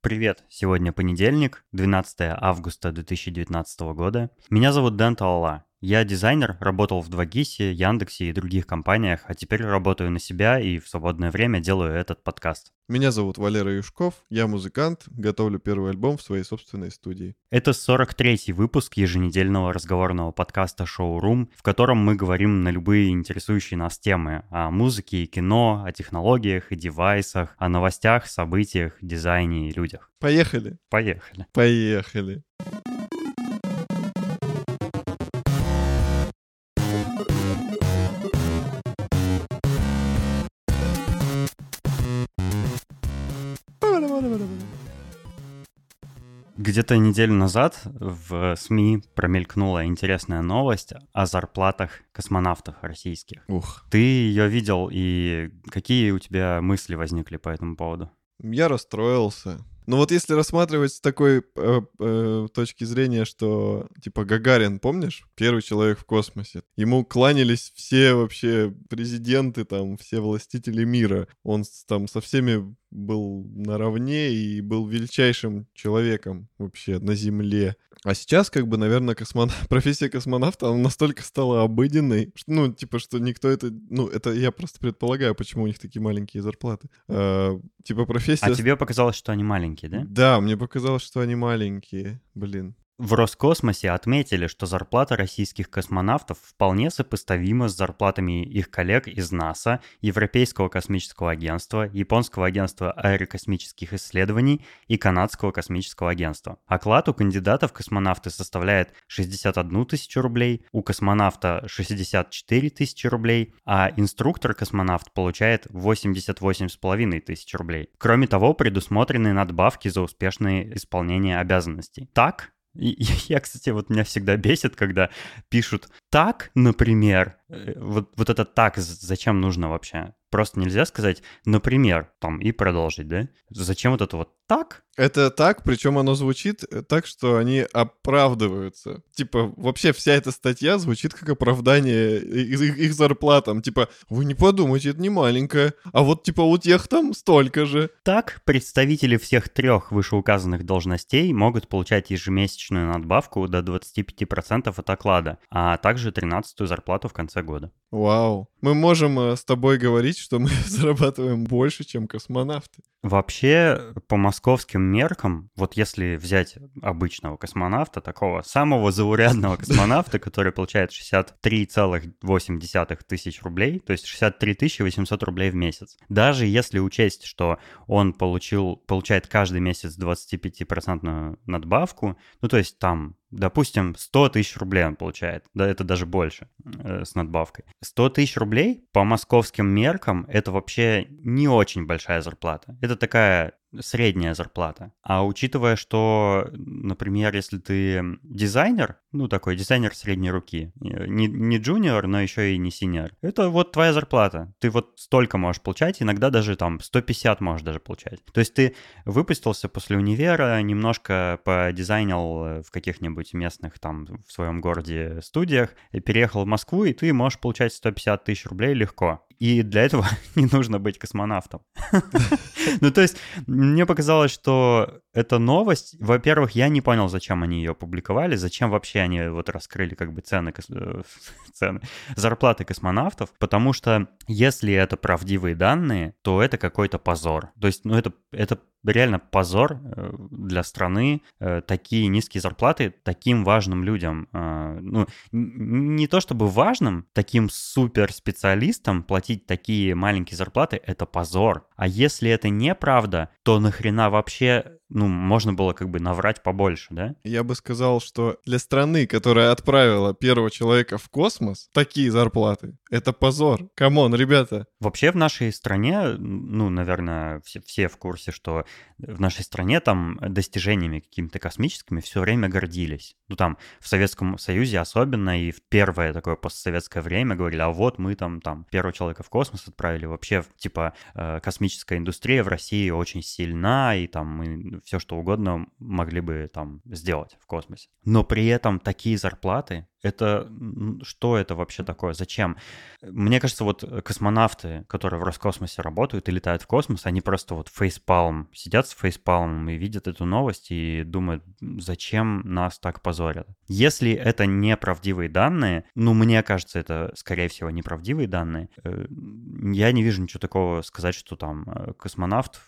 Привет! Сегодня понедельник, 12 августа 2019 года. Меня зовут Дэн Талала. Я дизайнер, работал в 2GIS, Яндексе и других компаниях, а теперь работаю на себя и в свободное время делаю этот подкаст. Меня зовут Валера Юшков, я музыкант, готовлю первый альбом в своей собственной студии. Это 43-й выпуск еженедельного разговорного подкаста «Шоурум», в котором мы говорим на любые интересующие нас темы о музыке и кино, о технологиях и девайсах, о новостях, событиях, дизайне и людях. Поехали! Поехали! Поехали! Где-то неделю назад в СМИ промелькнула интересная новость о зарплатах космонавтов российских. Ух. Ты ее видел, и какие у тебя мысли возникли по этому поводу? Я расстроился. Но вот если рассматривать с такой э, э, точки зрения, что типа Гагарин, помнишь, первый человек в космосе, ему кланялись все вообще президенты, там, все властители мира. Он там со всеми был наравне и был величайшим человеком вообще на Земле. А сейчас, как бы, наверное, космон... профессия космонавта, она настолько стала обыденной, что, ну, типа, что никто это... Ну, это я просто предполагаю, почему у них такие маленькие зарплаты. А, типа, профессия... А тебе показалось, что они маленькие, да? Да, мне показалось, что они маленькие. Блин. В Роскосмосе отметили, что зарплата российских космонавтов вполне сопоставима с зарплатами их коллег из НАСА, Европейского космического агентства, Японского агентства аэрокосмических исследований и Канадского космического агентства. Оклад у кандидатов космонавты составляет 61 тысячу рублей, у космонавта 64 тысячи рублей, а инструктор-космонавт получает 88,5 тысяч рублей. Кроме того, предусмотрены надбавки за успешное исполнение обязанностей. Так, я, кстати, вот меня всегда бесит, когда пишут «так», например. Э, вот, вот это «так» зачем нужно вообще? Просто нельзя сказать «например» там и продолжить, да? Зачем вот это вот «так»? Это так, причем оно звучит так, что они оправдываются. Типа, вообще вся эта статья звучит как оправдание их, их зарплатам. Типа, вы не подумайте, это не маленькое. А вот, типа, у тех там столько же. Так, представители всех трех вышеуказанных должностей могут получать ежемесячную надбавку до 25% от оклада, а также 13-ю зарплату в конце года. Вау. Мы можем э, с тобой говорить, что мы зарабатываем больше, чем космонавты. Вообще, по московским меркам, вот если взять обычного космонавта, такого самого заурядного космонавта, который получает 63,8 тысяч рублей, то есть 63 800 рублей в месяц, даже если учесть, что он получил, получает каждый месяц 25% надбавку, ну то есть там Допустим, 100 тысяч рублей он получает, да, это даже больше э, с надбавкой. 100 тысяч рублей по московским меркам это вообще не очень большая зарплата. Это такая средняя зарплата. А учитывая, что, например, если ты дизайнер, ну такой дизайнер средней руки, не, не джуниор, но еще и не синьор, это вот твоя зарплата. Ты вот столько можешь получать, иногда даже там 150 можешь даже получать. То есть ты выпустился после универа, немножко подизайнил в каких-нибудь местных там в своем городе студиях, переехал в Москву, и ты можешь получать 150 тысяч рублей легко и для этого не нужно быть космонавтом. Ну, то есть, мне показалось, что эта новость, во-первых, я не понял, зачем они ее публиковали, зачем вообще они вот раскрыли как бы цены, э, цены зарплаты космонавтов, потому что если это правдивые данные, то это какой-то позор. То есть, ну, это, это реально позор э, для страны э, такие низкие зарплаты таким важным людям. Э, ну, не то чтобы важным, таким суперспециалистам платить такие маленькие зарплаты — это позор. А если это неправда, то нахрена вообще ну, можно было как бы наврать побольше, да? Я бы сказал, что для страны, которая отправила первого человека в космос, такие зарплаты — это позор. Come on, ребята. Вообще в нашей стране, ну, наверное, все, все в курсе, что в нашей стране там достижениями какими-то космическими все время гордились. Ну, там в Советском Союзе особенно и в первое такое постсоветское время говорили, а вот мы там, там первого человека в космос отправили. Вообще, типа, э, космическая индустрия в России очень сильна, и там мы все что угодно могли бы там сделать в космосе. Но при этом такие зарплаты, это что это вообще такое? Зачем? Мне кажется, вот космонавты, которые в Роскосмосе работают и летают в космос, они просто вот фейспалм, сидят с фейспалмом и видят эту новость и думают, зачем нас так позорят. Если это неправдивые данные, ну, мне кажется, это, скорее всего, неправдивые данные, э, я не вижу ничего такого сказать, что там э, космонавт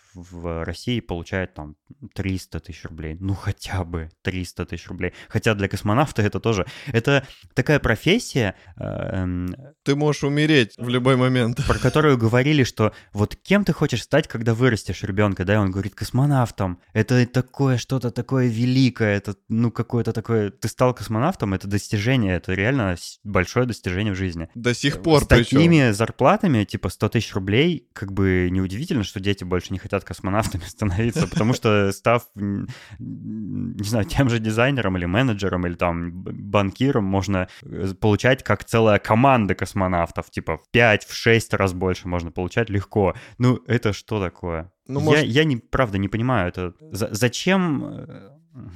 России получает там 300 тысяч рублей. Ну, хотя бы 300 тысяч рублей. Хотя для космонавта это тоже... Это такая профессия... Э, эм, ты можешь умереть в любой момент. Про которую говорили, что вот кем ты хочешь стать, когда вырастешь ребенка, да? И он говорит, космонавтом. Это такое что-то такое великое. Это, ну, какое-то такое... Ты стал космонавтом, это достижение. Это реально большое достижение в жизни. До сих пор С такими зарплатами, типа 100 тысяч рублей, как бы неудивительно, что дети больше не хотят космонавтами становиться, потому что став, не знаю, тем же дизайнером или менеджером или там банкиром, можно э, получать как целая команда космонавтов, типа в 5, в 6 раз больше можно получать легко. Ну, это что такое? Ну, я, может... я не, правда не понимаю, это зачем... Э,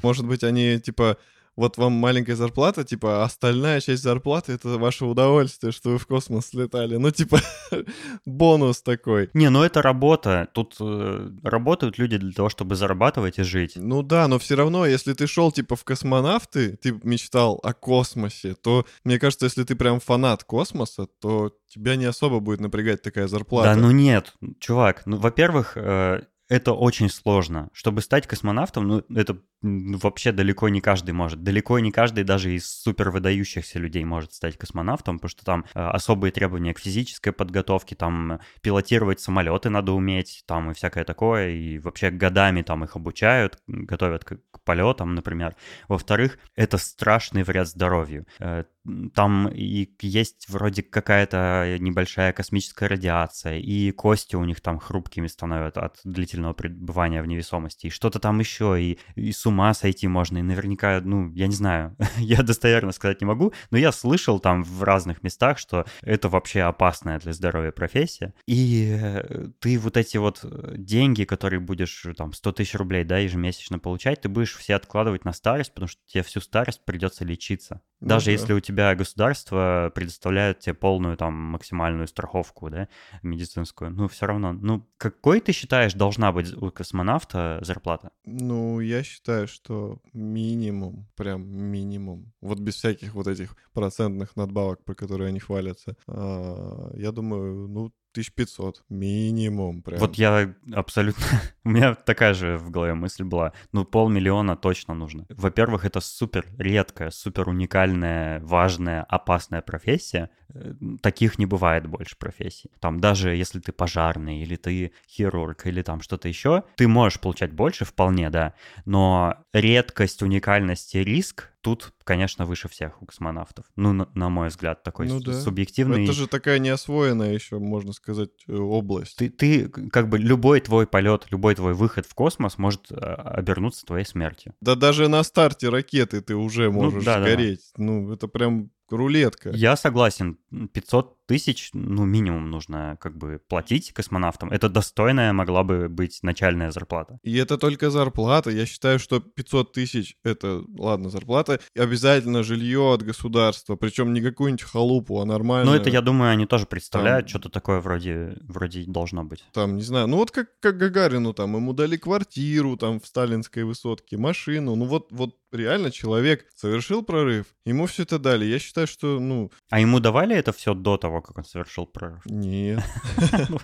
может быть, они типа вот вам маленькая зарплата, типа, остальная часть зарплаты — это ваше удовольствие, что вы в космос летали. Ну, типа, бонус такой. Не, ну это работа. Тут э, работают люди для того, чтобы зарабатывать и жить. Ну да, но все равно, если ты шел, типа, в космонавты, ты мечтал о космосе, то, мне кажется, если ты прям фанат космоса, то тебя не особо будет напрягать такая зарплата. Да, ну нет, чувак, ну, во-первых, э, это очень сложно. Чтобы стать космонавтом, ну, это вообще далеко не каждый может. Далеко не каждый даже из супер выдающихся людей может стать космонавтом, потому что там э, особые требования к физической подготовке, там пилотировать самолеты надо уметь, там и всякое такое, и вообще годами там их обучают, готовят к, к полетам, например. Во-вторых, это страшный вред здоровью. Э, там и есть вроде какая-то небольшая космическая радиация, и кости у них там хрупкими становятся от длительного пребывания в невесомости, и что-то там еще, и, и с ума сойти можно, и наверняка, ну, я не знаю, я достоверно сказать не могу, но я слышал там в разных местах, что это вообще опасная для здоровья профессия, и э, ты вот эти вот э, деньги, которые будешь там 100 тысяч рублей, да, ежемесячно получать, ты будешь все откладывать на старость, потому что тебе всю старость придется лечиться. Ну Даже ну, если у тебя государство предоставляет тебе полную там максимальную страховку, да, медицинскую, ну все равно, ну какой ты считаешь должна быть у космонавта зарплата? Ну я считаю, что минимум, прям минимум, вот без всяких вот этих процентных надбавок, про которые они хвалятся, а, я думаю, ну 1500 минимум прям. Вот я абсолютно... У меня такая же в голове мысль была. Ну, полмиллиона точно нужно. Во-первых, это супер редкая, супер уникальная, важная, опасная профессия. Э, таких не бывает больше профессий. Там даже если ты пожарный, или ты хирург, или там что-то еще, ты можешь получать больше вполне, да. Но редкость, уникальность и риск тут, конечно, выше всех у космонавтов. Ну, на, на мой взгляд, такой ну, да. субъективный. Это же такая неосвоенная еще, можно сказать, э, область. Ты, ты, как бы, любой твой полет, любой твой выход в космос может а, обернуться твоей смертью. Да даже на старте ракеты ты уже ну можешь ну, да, гореть. Да. Ну, это прям рулетка. Я согласен. 500 тысяч, ну, минимум нужно как бы платить космонавтам. Это достойная могла бы быть начальная зарплата. И это только зарплата. Я считаю, что 500 тысяч — это, ладно, зарплата. И обязательно жилье от государства. Причем не какую-нибудь халупу, а нормально. Ну, это, я думаю, они тоже представляют. Там... Что-то такое вроде, вроде должно быть. Там, не знаю, ну вот как, как Гагарину, там, ему дали квартиру там в сталинской высотке, машину. Ну вот, вот реально человек совершил прорыв, ему все это дали. Я считаю, считаю, что, ну... А ему давали это все до того, как он совершил прорыв? Нет. Ну,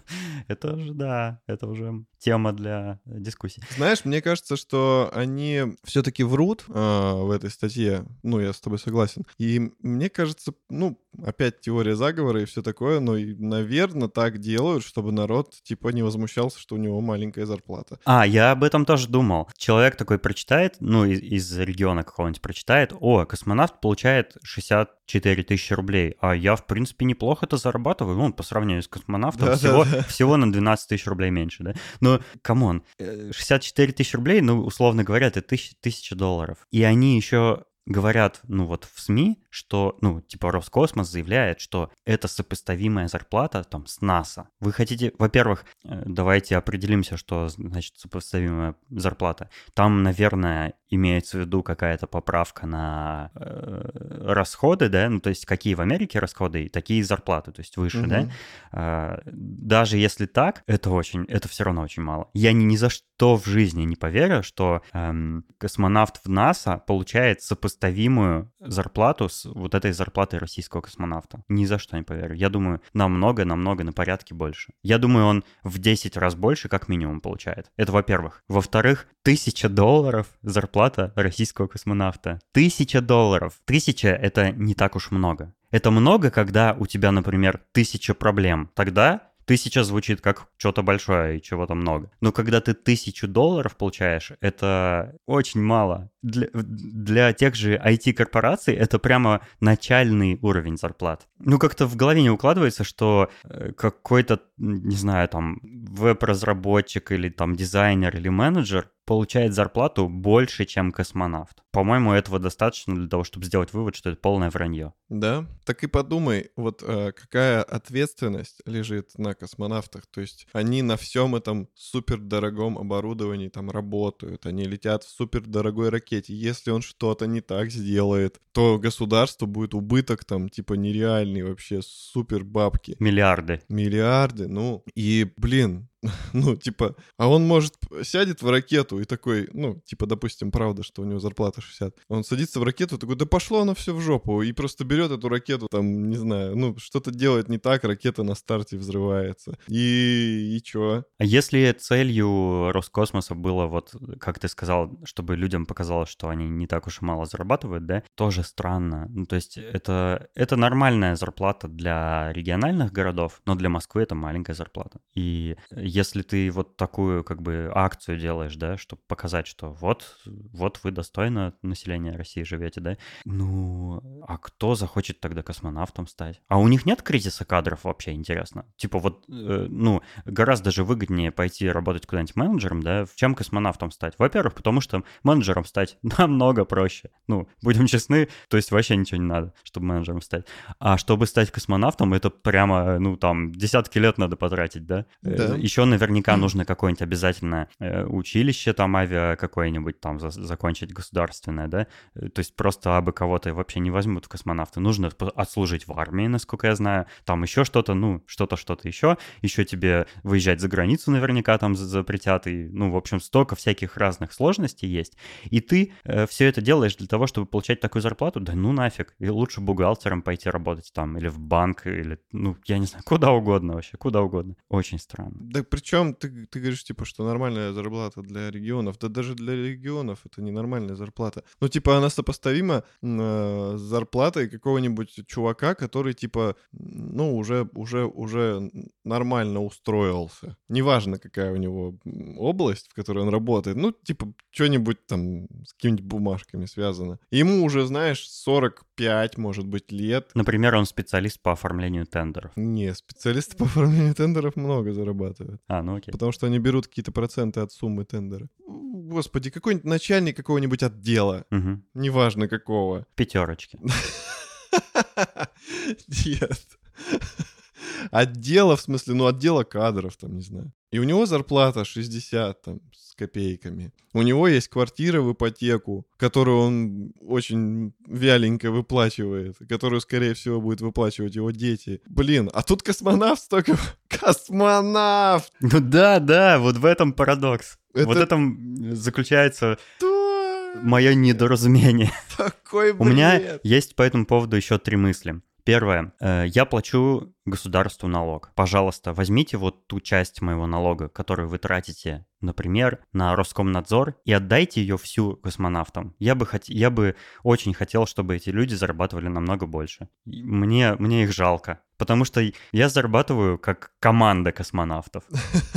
это уже да, это уже тема для э, дискуссии Знаешь, мне кажется, что они все-таки врут а, в этой статье. Ну, я с тобой согласен. И мне кажется, ну, опять теория заговора и все такое, но, наверное, так делают, чтобы народ, типа, не возмущался, что у него маленькая зарплата. А, я об этом тоже думал. Человек такой прочитает, ну, из, из региона какого-нибудь прочитает, о, космонавт получает 60 4000 рублей, а я, в принципе, неплохо это зарабатываю, ну, по сравнению с космонавтом, да, всего, да, да. всего на 12 тысяч рублей меньше, да? Но, come on, э, 64 тысячи рублей, ну, условно говоря, это тысяч, тысяча долларов. И они еще говорят, ну вот в СМИ, что, ну, типа Роскосмос заявляет, что это сопоставимая зарплата там с НАСА. Вы хотите, во-первых, э, давайте определимся, что значит сопоставимая зарплата. Там, наверное, имеется в виду какая-то поправка на э, расходы, да, ну, то есть какие в Америке расходы, такие зарплаты, то есть выше, угу. да. Э, даже если так, это очень, это все равно очень мало. Я ни, ни за что в жизни не поверю, что эм, космонавт в НАСА получает сопоставимую зарплату с вот этой зарплатой российского космонавта. Ни за что не поверю. Я думаю, намного-намного на порядке больше. Я думаю, он в 10 раз больше как минимум получает. Это во-первых. Во-вторых, тысяча долларов зарплата российского космонавта. Тысяча долларов. Тысяча — это не так уж много. Это много, когда у тебя, например, тысяча проблем. Тогда Тысяча звучит как что-то большое и чего-то много. Но когда ты тысячу долларов получаешь, это очень мало. Для, для тех же IT-корпораций это прямо начальный уровень зарплат. Ну, как-то в голове не укладывается, что э, какой-то, не знаю, там, веб-разработчик или там дизайнер или менеджер получает зарплату больше, чем космонавт. По-моему, этого достаточно для того, чтобы сделать вывод, что это полное вранье. Да, так и подумай, вот э, какая ответственность лежит на космонавтах. То есть они на всем этом супердорогом оборудовании там работают, они летят в супердорогой ракете. Если он что-то не так сделает, то государству будет убыток там типа нереальный вообще, супер бабки. Миллиарды. Миллиарды, ну и, блин, ну, типа, а он, может, сядет в ракету и такой, ну, типа, допустим, правда, что у него зарплата 60. Он садится в ракету такой, да пошло оно все в жопу, и просто берет эту ракету, там, не знаю, ну, что-то делает не так, ракета на старте взрывается. И, и чё? А если целью Роскосмоса было вот, как ты сказал, чтобы людям показалось, что они не так уж и мало зарабатывают, да, тоже странно. Ну, то есть это, это нормальная зарплата для региональных городов, но для Москвы это маленькая зарплата. И если ты вот такую как бы акцию делаешь, да, чтобы показать, что вот, вот вы достойно населения России живете, да, ну, а кто захочет тогда космонавтом стать? А у них нет кризиса кадров вообще, интересно? Типа вот, э, ну, гораздо же выгоднее пойти работать куда-нибудь менеджером, да, чем космонавтом стать. Во-первых, потому что менеджером стать намного проще. Ну, будем честны, то есть вообще ничего не надо, чтобы менеджером стать. А чтобы стать космонавтом, это прямо, ну, там, десятки лет надо потратить, да? Э, да. Еще еще наверняка нужно какое-нибудь обязательно э, училище там авиа какое-нибудь там за, закончить государственное, да? Э, то есть просто абы кого-то вообще не возьмут в космонавты. Нужно отслужить в армии, насколько я знаю. Там еще что-то, ну, что-то, что-то еще. Еще тебе выезжать за границу наверняка там запретят. И, ну, в общем, столько всяких разных сложностей есть. И ты э, все это делаешь для того, чтобы получать такую зарплату? Да ну нафиг. И лучше бухгалтером пойти работать там, или в банк, или, ну, я не знаю, куда угодно вообще, куда угодно. Очень странно. Да причем ты, ты говоришь, типа, что нормальная зарплата для регионов. Да даже для регионов это не нормальная зарплата. Ну, типа, она сопоставима э, с зарплатой какого-нибудь чувака, который, типа, ну, уже, уже, уже нормально устроился. Неважно, какая у него область, в которой он работает. Ну, типа, что-нибудь там с какими-нибудь бумажками связано. Ему уже, знаешь, 45, может быть, лет. Например, он специалист по оформлению тендеров. Не, специалисты по оформлению тендеров много зарабатывают. А, ну окей. Потому что они берут какие-то проценты от суммы тендера. Господи, какой-нибудь начальник какого-нибудь отдела. Угу. Неважно какого. Пятерочки. Нет. Отдела, в смысле, ну, отдела кадров, там, не знаю. И у него зарплата 60 там, с копейками. У него есть квартира в ипотеку, которую он очень вяленько выплачивает, которую, скорее всего, будет выплачивать его дети. Блин, а тут космонавт столько... Космонавт! Ну да, да, вот в этом парадокс. Это... Вот в этом заключается... Мое недоразумение. Такой бред. У меня есть по этому поводу еще три мысли. Первое. Э, я плачу государству налог. Пожалуйста, возьмите вот ту часть моего налога, которую вы тратите, например, на Роскомнадзор, и отдайте ее всю космонавтам. Я бы, хот... я бы очень хотел, чтобы эти люди зарабатывали намного больше. Мне, мне их жалко. Потому что я зарабатываю как команда космонавтов.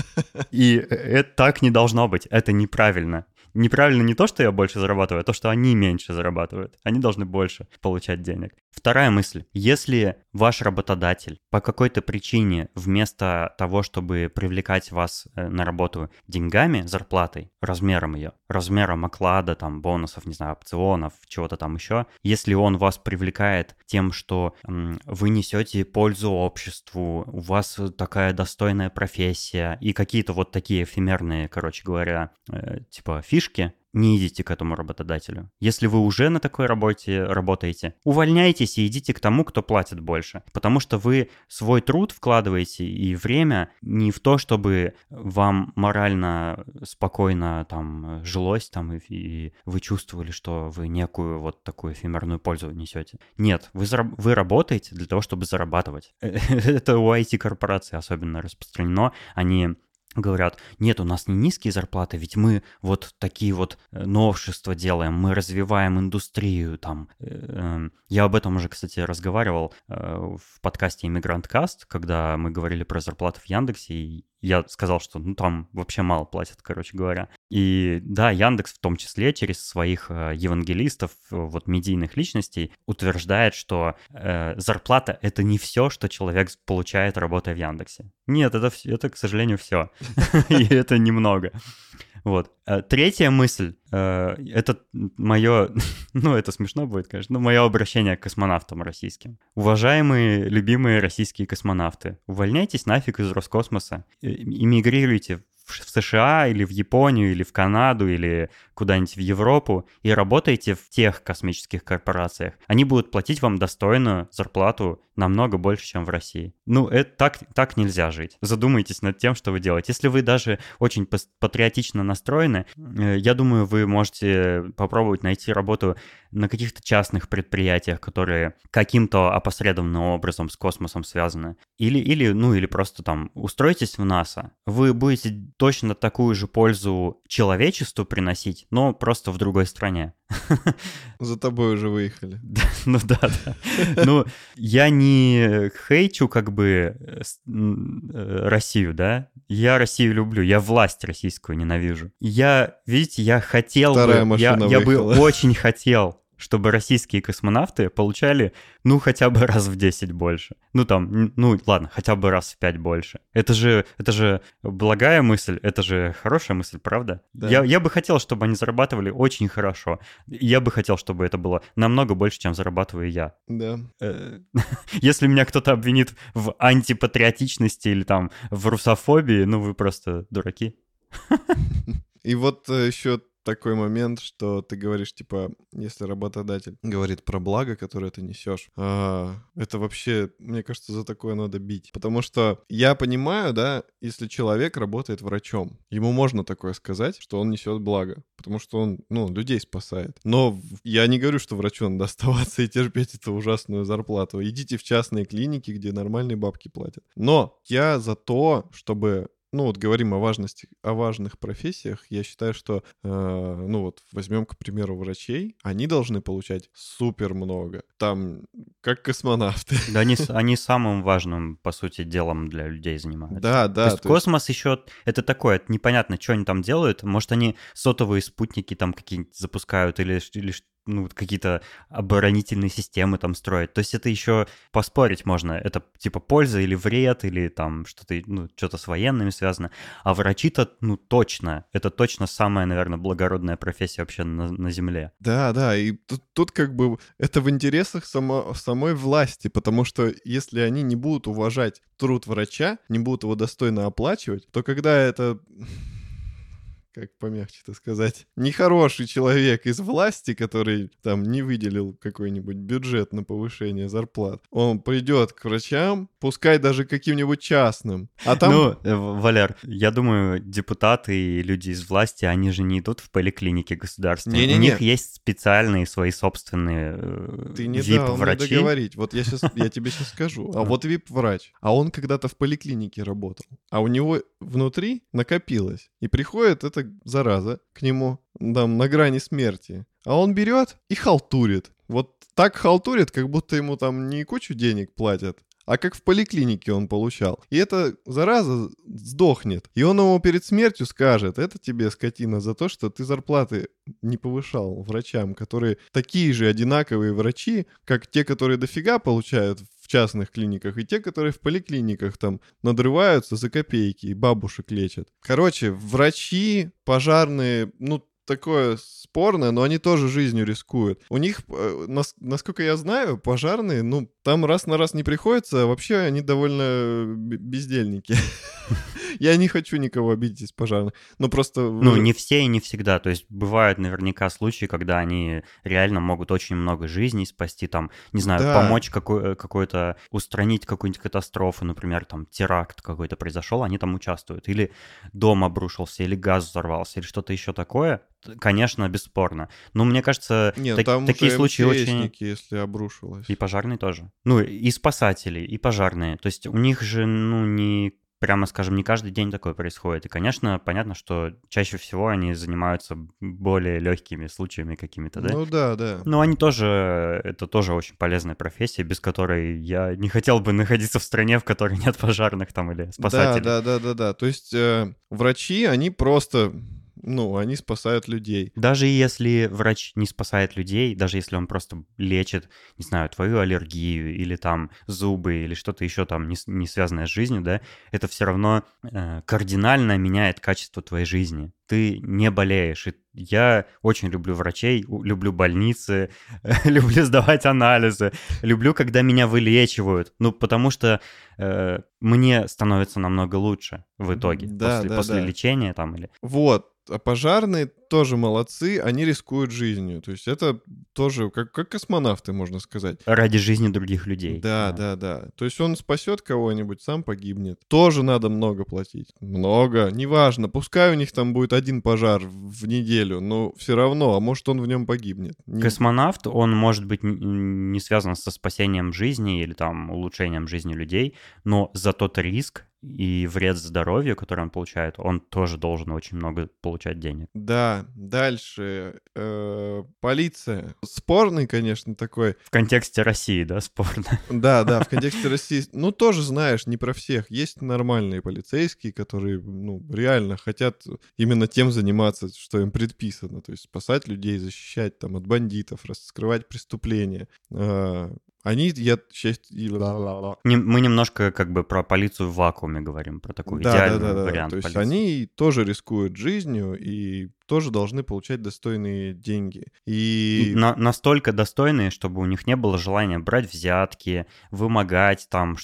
И это так не должно быть. Это неправильно. Неправильно не то, что я больше зарабатываю, а то, что они меньше зарабатывают. Они должны больше получать денег. Вторая мысль. Если ваш работодатель по какой-то причине вместо того, чтобы привлекать вас э, на работу деньгами, зарплатой, размером ее, размером оклада, там, бонусов, не знаю, опционов, чего-то там еще, если он вас привлекает тем, что м, вы несете пользу обществу, у вас такая достойная профессия и какие-то вот такие эфемерные, короче говоря, э, типа фишки, не идите к этому работодателю. Если вы уже на такой работе работаете, увольняйтесь и идите к тому, кто платит больше. Потому что вы свой труд вкладываете и время не в то, чтобы вам морально спокойно там жилось там и, и вы чувствовали, что вы некую вот такую эфемерную пользу несете. Нет, вы, зараб- вы работаете для того, чтобы зарабатывать. Это у IT-корпораций особенно распространено. Они говорят, нет, у нас не низкие зарплаты, ведь мы вот такие вот э, новшества делаем, мы развиваем индустрию там. Э, эм, я об этом уже, кстати, разговаривал э, в подкасте Cast, когда мы говорили про зарплаты в Яндексе, и я сказал, что ну там вообще мало платят, короче говоря. И да, Яндекс в том числе через своих э, евангелистов, вот медийных личностей, утверждает, что э, зарплата это не все, что человек получает, работая в Яндексе. Нет, это, это к сожалению, все. И это немного. Вот. Э, третья мысль, э, это мое, ну это смешно будет, конечно, но мое обращение к космонавтам российским. Уважаемые, любимые российские космонавты, увольняйтесь нафиг из Роскосмоса, эмигрируйте в США или в Японию или в Канаду или куда-нибудь в Европу и работаете в тех космических корпорациях. Они будут платить вам достойную зарплату намного больше, чем в России. Ну, это так, так нельзя жить. Задумайтесь над тем, что вы делаете. Если вы даже очень патриотично настроены, э, я думаю, вы можете попробовать найти работу на каких-то частных предприятиях, которые каким-то опосредованным образом с космосом связаны. Или, или, ну, или просто там устроитесь в НАСА. Вы будете точно такую же пользу человечеству приносить, но просто в другой стране. За тобой уже выехали. Ну да, да. Ну, я не хейчу как бы э, э, Россию, да? Я Россию люблю, я власть российскую ненавижу. Я, видите, я хотел бы, я бы очень хотел чтобы российские космонавты получали, ну, хотя бы раз в 10 больше. Ну, там, ну, ладно, хотя бы раз в 5 больше. Это же, это же благая мысль, это же хорошая мысль, правда? Да. Я, я бы хотел, чтобы они зарабатывали очень хорошо. Я бы хотел, чтобы это было намного больше, чем зарабатываю я. Да. Э, если меня кто-то обвинит в антипатриотичности или там в русофобии, ну, вы просто дураки. И вот э, еще такой момент, что ты говоришь, типа, если работодатель говорит про благо, которое ты несешь, а, это вообще, мне кажется, за такое надо бить. Потому что я понимаю, да, если человек работает врачом, ему можно такое сказать, что он несет благо, потому что он, ну, людей спасает. Но я не говорю, что врачу надо оставаться и терпеть эту ужасную зарплату. Идите в частные клиники, где нормальные бабки платят. Но я за то, чтобы ну вот говорим о важности, о важных профессиях, я считаю, что, э, ну вот возьмем, к примеру, врачей, они должны получать супер много, там, как космонавты. Да, они, они самым важным, по сути, делом для людей занимаются. Да, да. То есть то космос есть... еще, это такое, непонятно, что они там делают, может, они сотовые спутники там какие-нибудь запускают или, или ну, какие-то оборонительные системы там строить. То есть это еще поспорить можно. Это типа польза или вред, или там что-то, ну, что-то с военными связано. А врачи-то, ну, точно. Это точно самая, наверное, благородная профессия вообще на, на Земле. Да, да, и тут, тут как бы это в интересах само, самой власти, потому что если они не будут уважать труд врача, не будут его достойно оплачивать, то когда это как помягче это сказать, нехороший человек из власти, который там не выделил какой-нибудь бюджет на повышение зарплат, он придет к врачам, пускай даже каким-нибудь частным, а там... Ну, э, Валер, я думаю, депутаты и люди из власти, они же не идут в поликлиники государственные. У них есть специальные свои собственные э, Ты не дал мне договорить. Вот я, сейчас, я тебе сейчас скажу. А вот вип-врач, а он когда-то в поликлинике работал, а у него внутри накопилось, и приходит это зараза к нему, там, на грани смерти. А он берет и халтурит. Вот так халтурит, как будто ему там не кучу денег платят, а как в поликлинике он получал. И эта зараза сдохнет. И он ему перед смертью скажет, это тебе, скотина, за то, что ты зарплаты не повышал врачам, которые такие же одинаковые врачи, как те, которые дофига получают в частных клиниках, и те, которые в поликлиниках там надрываются за копейки и бабушек лечат. Короче, врачи, пожарные, ну, такое спорное, но они тоже жизнью рискуют. У них, э, насколько я знаю, пожарные, ну, там раз на раз не приходится, а вообще они довольно бездельники. Я не хочу никого обидеть из пожарных, но просто... Ну, не все и не всегда. То есть бывают наверняка случаи, когда они реально могут очень много жизней спасти, там, не знаю, да. помочь какой- э, какой-то, устранить какую-нибудь катастрофу, например, там, теракт какой-то произошел, они там участвуют. Или дом обрушился, или газ взорвался, или что-то еще такое конечно, бесспорно. Но мне кажется, Нет, так, там такие случаи очень... если обрушилось. И пожарные тоже. Ну, и спасатели, и пожарные. То есть у них же, ну, не прямо скажем, не каждый день такое происходит. И, конечно, понятно, что чаще всего они занимаются более легкими случаями какими-то, да? Ну да, да. Но они тоже, это тоже очень полезная профессия, без которой я не хотел бы находиться в стране, в которой нет пожарных там или спасателей. Да, да, да, да, да. То есть э, врачи, они просто ну, они спасают людей. Даже если врач не спасает людей, даже если он просто лечит, не знаю, твою аллергию или там зубы или что-то еще там не, не связанное с жизнью, да, это все равно э, кардинально меняет качество твоей жизни. Ты не болеешь. И я очень люблю врачей, люблю больницы, люблю сдавать анализы, люблю, когда меня вылечивают. Ну, потому что э, мне становится намного лучше в итоге да, после, да, после да. лечения там или. Вот, а пожарные тоже молодцы, они рискуют жизнью. То есть это тоже как, как космонавты, можно сказать. Ради жизни других людей. Да, да, да, да. То есть он спасет кого-нибудь, сам погибнет. Тоже надо много платить. Много. Неважно. Пускай у них там будет один пожар в неделю, но все равно, а может он в нем погибнет. Не... Космонавт, он может быть не связан со спасением жизни или там улучшением жизни людей, но за тот риск и вред здоровью, который он получает, он тоже должен очень много получать денег. Да, дальше. Э, полиция. Спорный, конечно, такой. В контексте России, да, спорно? Да, да, в контексте России. Ну, тоже знаешь, не про всех. Есть нормальные полицейские, которые, ну, реально хотят именно тем заниматься, что им предписано. То есть спасать людей, защищать там от бандитов, раскрывать преступления. Э, они, я сейчас... Мы немножко как бы про полицию в вакууме говорим, про такой да, идеальный да, да, да. вариант То есть полиции. они тоже рискуют жизнью и тоже должны получать достойные деньги. И... На, настолько достойные, чтобы у них не было желания брать взятки, вымогать там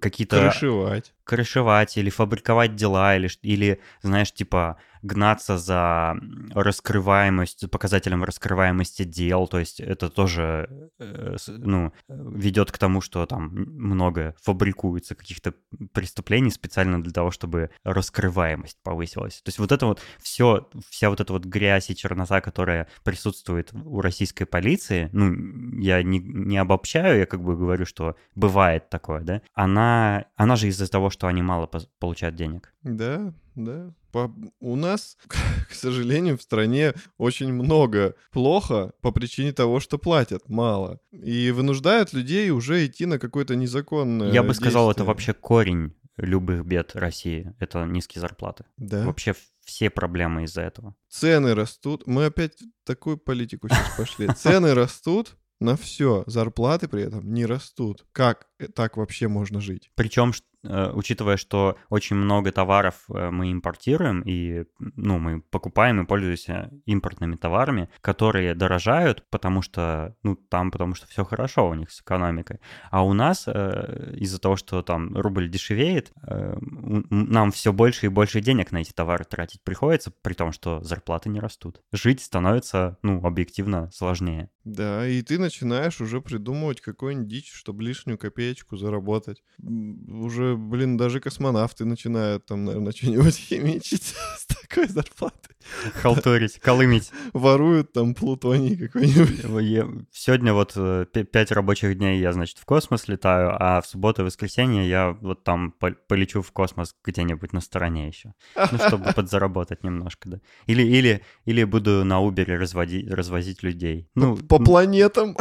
какие-то... Крышевать. Крышевать или фабриковать дела, или, или знаешь, типа гнаться за раскрываемость, показателем раскрываемости дел, то есть это тоже, э, ну, ведет к тому, что там много фабрикуется каких-то преступлений специально для того, чтобы раскрываемость повысилась. То есть вот это вот все, вся вот эта вот грязь и чернота, которая присутствует у российской полиции, ну, я не, не обобщаю, я как бы говорю, что бывает такое, да, она, она же из-за того, что они мало получают денег. Да, да. По... У нас, к сожалению, в стране очень много плохо по причине того, что платят мало. И вынуждают людей уже идти на какое-то незаконное Я бы действие. сказал, это вообще корень любых бед России. Это низкие зарплаты. Да. Вообще все проблемы из-за этого. Цены растут. Мы опять такую политику сейчас пошли. Цены растут, на все. Зарплаты при этом не растут. Как так вообще можно жить? Причем Э, учитывая, что очень много товаров э, мы импортируем, и ну, мы покупаем и пользуемся импортными товарами, которые дорожают, потому что, ну, там, потому что все хорошо у них с экономикой. А у нас э, из-за того, что там рубль дешевеет, нам все больше и больше денег на эти товары тратить приходится, при том, что зарплаты не растут. Жить становится, ну, объективно сложнее. Да, и ты начинаешь уже придумывать какую-нибудь дичь, чтобы лишнюю копеечку заработать. Уже блин, даже космонавты начинают там, наверное, что-нибудь химичить с такой зарплатой. Халтурить, колымить. Воруют там плутоний какой-нибудь. Сегодня вот э, пять рабочих дней я, значит, в космос летаю, а в субботу и воскресенье я вот там полечу в космос где-нибудь на стороне еще. Ну, чтобы подзаработать немножко, да. Или, или, или буду на Uber разводить, развозить людей. Ну, по планетам.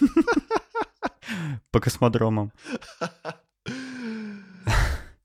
По космодромам.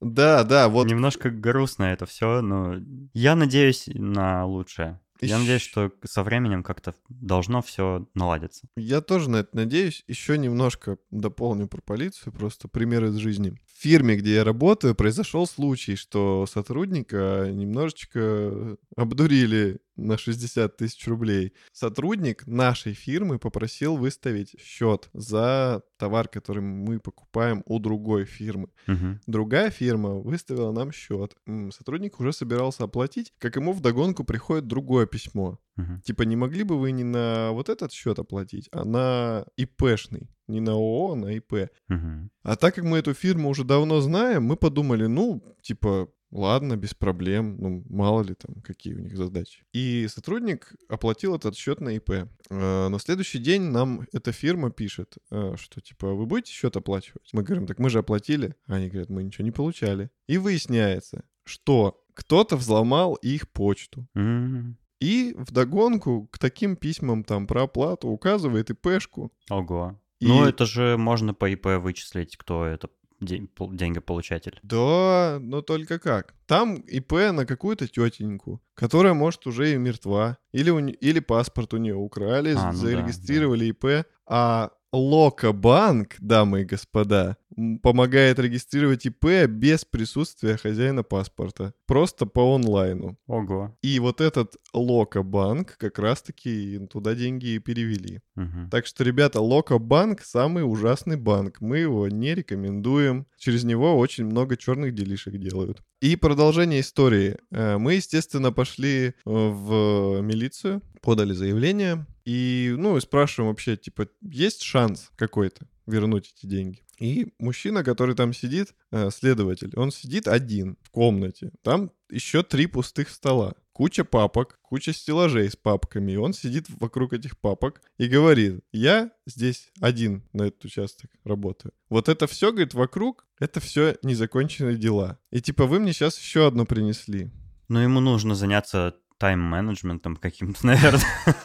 Да, да, вот. Немножко грустно это все, но я надеюсь на лучшее. Я надеюсь, что со временем как-то должно все наладиться. Я тоже на это надеюсь. Еще немножко дополню про полицию, просто пример из жизни. В фирме, где я работаю, произошел случай, что сотрудника немножечко обдурили на 60 тысяч рублей. Сотрудник нашей фирмы попросил выставить счет за товар, который мы покупаем у другой фирмы. Мгм. Другая фирма выставила нам счет. Сотрудник уже собирался оплатить, как ему вдогонку приходит другое письмо. Мгм. Типа, не могли бы вы не на вот этот счет оплатить, а на ИПшный. Не на ООО, а на ИП. Мгм. А так как мы эту фирму уже давно знаем, мы подумали, ну, типа, ладно, без проблем, ну, мало ли там, какие у них задачи. И сотрудник оплатил этот счет на ИП. Э, На следующий день нам эта фирма пишет, э, что, типа, вы будете счет оплачивать? Мы говорим, так мы же оплатили. А Они говорят, мы ничего не получали. И выясняется, что кто-то взломал их почту. М, И вдогонку к таким письмам там про оплату указывает ИПшку. Ого. И- Ну, это же можно по ИП вычислить, кто это деньгополучатель. Да, но только как? Там ИП на какую-то тетеньку, которая, может, уже и мертва. Или, у или паспорт у нее украли, А, ну да, зарегистрировали ИП. А Локобанк, дамы и господа, помогает регистрировать ИП без присутствия хозяина паспорта. Просто по онлайну. Ого. И вот этот Локобанк как раз-таки туда деньги и перевели. Мгм. Так что, ребята, Локобанк самый ужасный банк. Мы его не рекомендуем. Через него очень много черных делишек делают. И продолжение истории. Э, Мы, естественно, пошли э, в милицию, подали заявление и, ну, и спрашиваем вообще, типа, есть шанс какой-то вернуть эти деньги? И мужчина, который там сидит, э, следователь, он сидит один в комнате. Там еще три пустых стола. Куча папок, куча стеллажей с папками. И он сидит вокруг этих папок и говорит, я здесь один на этот участок работаю. Вот это все, говорит, вокруг, это все незаконченные дела. И типа вы мне сейчас еще одно принесли. Ну, ему нужно заняться тайм-менеджментом каким-то, наверное,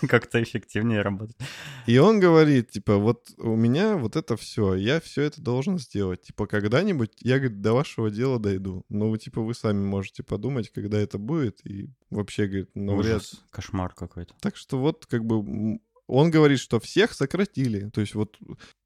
как-то эффективнее работать. И он говорит, типа, вот у меня вот это все, я все это должен сделать. Типа, когда-нибудь я, говорит, до вашего дела дойду. Вы, типа, вы сами можете подумать, когда это будет. И вообще, говорит, ну, вряд Ужас, кошмар какой-то. Так что вот как бы он говорит, что всех сократили. То есть вот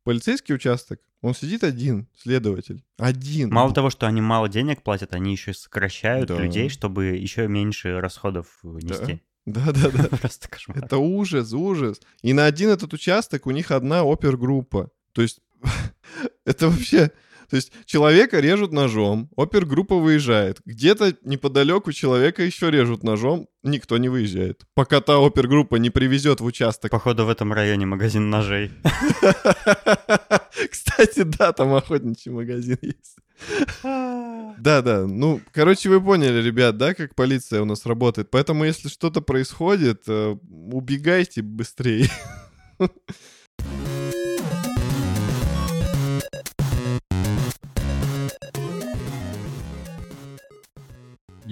полицейский участок, он сидит один, следователь. Один. Мало того, что они мало денег платят, они еще сокращают Да. людей, чтобы еще меньше расходов нести. Да-да-да. Просто кошмар. Это ужас, ужас. И на один этот участок у них одна опергруппа. То есть это вообще... То есть человека режут ножом, опергруппа выезжает. Где-то неподалеку человека еще режут ножом, никто не выезжает. Пока та опергруппа не привезет в участок. Походу, в этом районе магазин ножей. Кстати, да, там охотничий магазин есть. Да, да. Ну, короче, вы поняли, ребят, да, как полиция у нас работает. Поэтому, если что-то происходит, э, убегайте быстрее.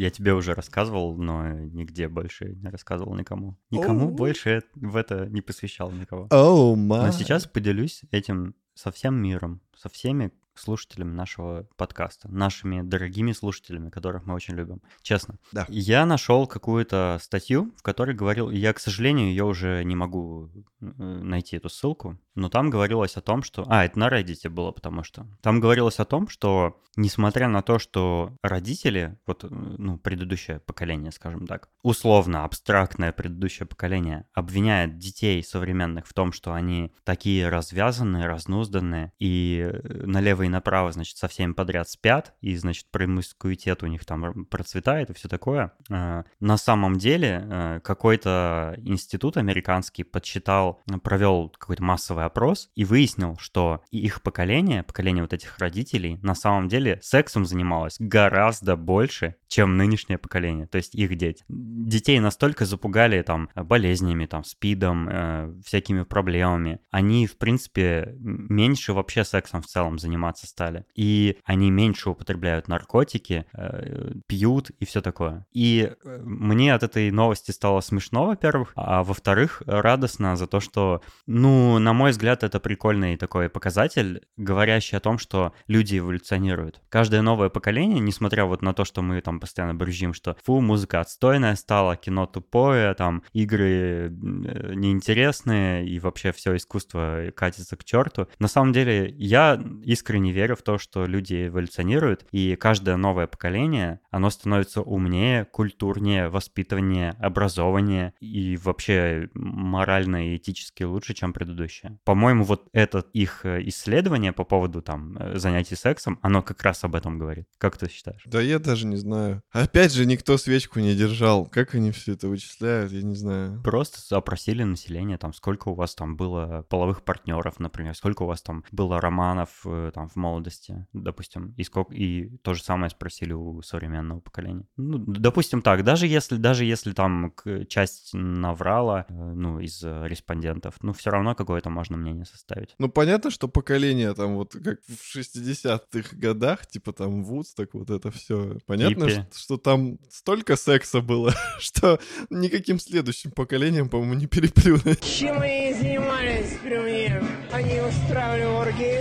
Я тебе уже рассказывал, но нигде больше не рассказывал никому. Никому Оу. больше в это не посвящал никого. О, Но сейчас поделюсь этим со всем миром, со всеми слушателями нашего подкаста, нашими дорогими слушателями, которых мы очень любим. Честно. Да. Я нашел какую-то статью, в которой говорил, я, к сожалению, ее уже не могу э, найти эту ссылку, но там говорилось о том, что... А, это на Reddit было, потому что... Там говорилось о том, что несмотря на то, что родители, вот, э, ну, предыдущее поколение, скажем так, условно, абстрактное предыдущее поколение, обвиняет детей современных в том, что они такие развязанные, разнузданные, и э, налево и направо, значит, со всеми подряд спят, и, значит, промискуитет у них там процветает и все такое. Э, На самом деле какой-то институт американский подсчитал, провел какой-то массовый опрос и выяснил, что их поколение, поколение вот этих родителей, на самом деле сексом занималось гораздо больше, чем нынешнее поколение, то есть их дети. Детей настолько запугали там болезнями, там, спидом, э, всякими проблемами. Они, в принципе, меньше вообще сексом в целом заниматься стали. И они меньше употребляют наркотики, э, пьют и все такое. И э, мне от этой новости стало смешно, во-первых, а во-вторых, радостно за то, что, ну, на мой взгляд, это прикольный такой показатель, говорящий о том, что люди эволюционируют. Каждое новое поколение, несмотря вот на то, что мы там постоянно брюзжим, что фу, музыка отстойная стала, кино тупое, там игры э, неинтересные и вообще все искусство катится к черту. На самом деле я искренне верю в то, что люди эволюционируют, и каждое новое поколение, оно становится умнее, культурнее, воспитаннее, образованнее и вообще морально и этически лучше, чем предыдущее. По-моему, вот это их э, исследование по поводу там э, занятий сексом, оно как раз об этом говорит. Как ты считаешь? Да я даже не знаю. Опять же, никто свечку не держал. Как они все это вычисляют, я не знаю. Просто опросили население, там, сколько у вас там было половых партнеров, например, сколько у вас там было романов э, там в молодости, допустим, и сколько, и то же самое спросили у современного поколения. Ну, допустим так, даже если, даже если там часть наврала, э, ну, из респондентов, ну, все равно какое-то можно мнение составить. Ну, понятно, что поколение там вот как в 60-х годах, типа там так вот это все. Понятно, что, что там столько секса было, что никаким следующим поколением, по-моему, не переплюнуть. Чем они занимались при мне? Они устраивали оргии,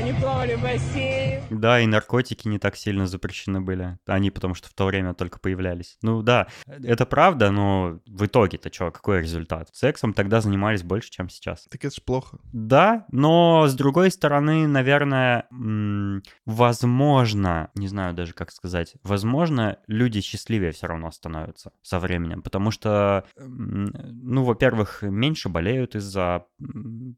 они плавали в бассейне. Да, и наркотики не так сильно запрещены были. Они потому что в то время только появлялись. Ну да, это правда, но в итоге-то что, какой результат? Сексом тогда занимались больше, чем сейчас. Так это ж плохо. Да, но с другой стороны, наверное, возможно, не знаю даже как сказать, возможно, люди счастливее все равно становятся со временем, потому что, ну, во-первых, меньше болеют из-за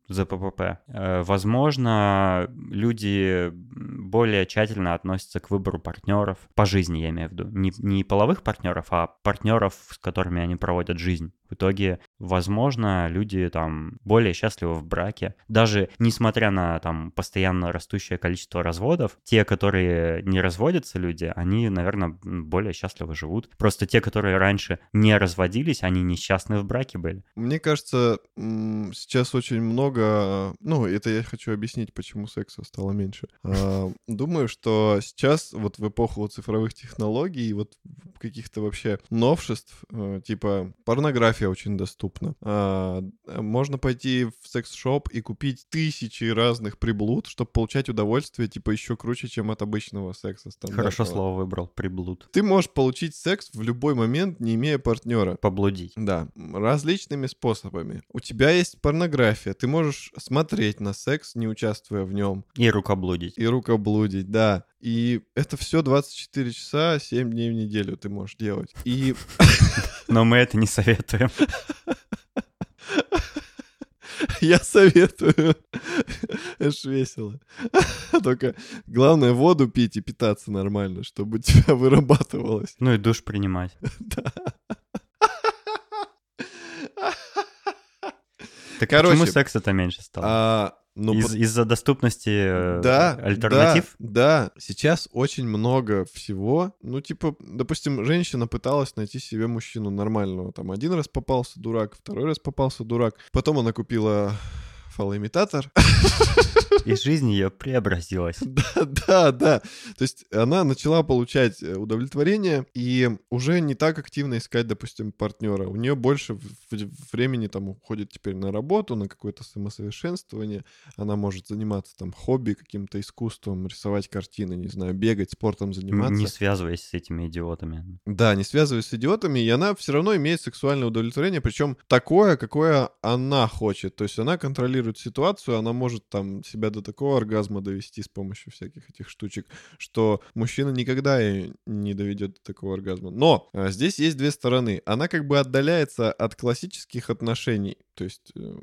ЗППП. Э, возможно, люди более тщательно относятся к выбору партнеров по жизни, я имею в виду. Не, не половых партнеров, а партнеров, с которыми они проводят жизнь. В итоге, возможно, люди там более счастливы в браке. Даже несмотря на там постоянно растущее количество разводов, те, которые не разводятся люди, они, наверное, более счастливо живут. Просто те, которые раньше не разводились, они несчастны в браке были. Мне кажется, сейчас очень много... Ну, это я хочу объяснить, почему секса стало меньше. А, думаю, что сейчас вот в эпоху цифровых технологий, вот каких-то вообще новшеств, э, типа порнография фотография очень доступна. А, можно пойти в секс-шоп и купить тысячи разных приблуд, чтобы получать удовольствие, типа, еще круче, чем от обычного секса Хорошо слово выбрал, приблуд. Ты можешь получить секс в любой момент, не имея партнера. Поблудить. Да, различными способами. У тебя есть порнография, ты можешь смотреть на секс, не участвуя в нем. И рукоблудить. И рукоблудить, да. И это все 24 часа, 7 дней в неделю ты можешь делать. И... Но мы это не советуем. Я советую. Это ж весело. Только главное воду пить и питаться нормально, чтобы у тебя вырабатывалось. Ну и душ принимать. Да. Так Короче, почему секс это меньше стало? А, ну, Из, Из-за доступности э, да, альтернатив? Да, да. Сейчас очень много всего. Ну, типа, допустим, женщина пыталась найти себе мужчину нормального. Там один раз попался дурак, второй раз попался дурак. Потом она купила фалоимитатор. И жизнь ее преобразилась. Да, да, да. То есть она начала получать э, удовлетворение и уже не так активно искать, допустим, партнера. У нее больше времени там уходит теперь на работу, на какое-то самосовершенствование. Она может заниматься там хобби, каким-то искусством, рисовать картины, не знаю, бегать, спортом заниматься. Не связываясь с этими идиотами. Да, не связываясь с идиотами, и она все равно имеет сексуальное удовлетворение, причем такое, какое она хочет. То есть она контролирует ситуацию, она может там себя до такого оргазма довести с помощью всяких этих штучек, что мужчина никогда не доведет до такого оргазма. Но а, здесь есть две стороны. Она как бы отдаляется от классических отношений. То есть э,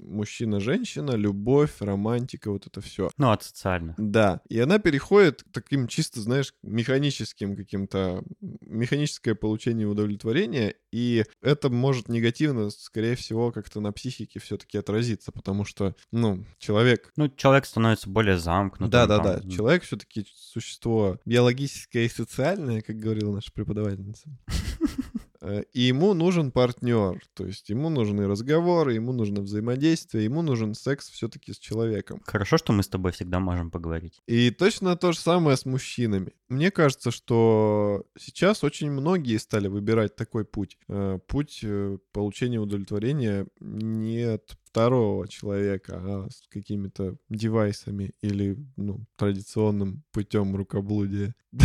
мужчина-женщина, любовь, романтика, вот это все. Ну, от социально. Да. И она переходит к таким чисто, знаешь, механическим каким-то, механическое получение удовлетворения, и это может негативно, скорее всего, как-то на психике все-таки отразиться, потому что, ну, человек... Ну, человек становится более замкнутым. Да-да-да. Человек все-таки существо биологическое и социальное, как говорила наша преподавательница. Э, И ему нужен партнер. То есть ему нужны разговоры, ему нужно взаимодействие, ему нужен секс все-таки с человеком. Хорошо, что мы с тобой всегда можем поговорить. И точно то же самое с мужчинами. Мне кажется, что сейчас очень многие стали выбирать такой путь. Э, Путь э, получения удовлетворения не от второго человека, а с какими-то девайсами или ну, традиционным путем рукоблудия.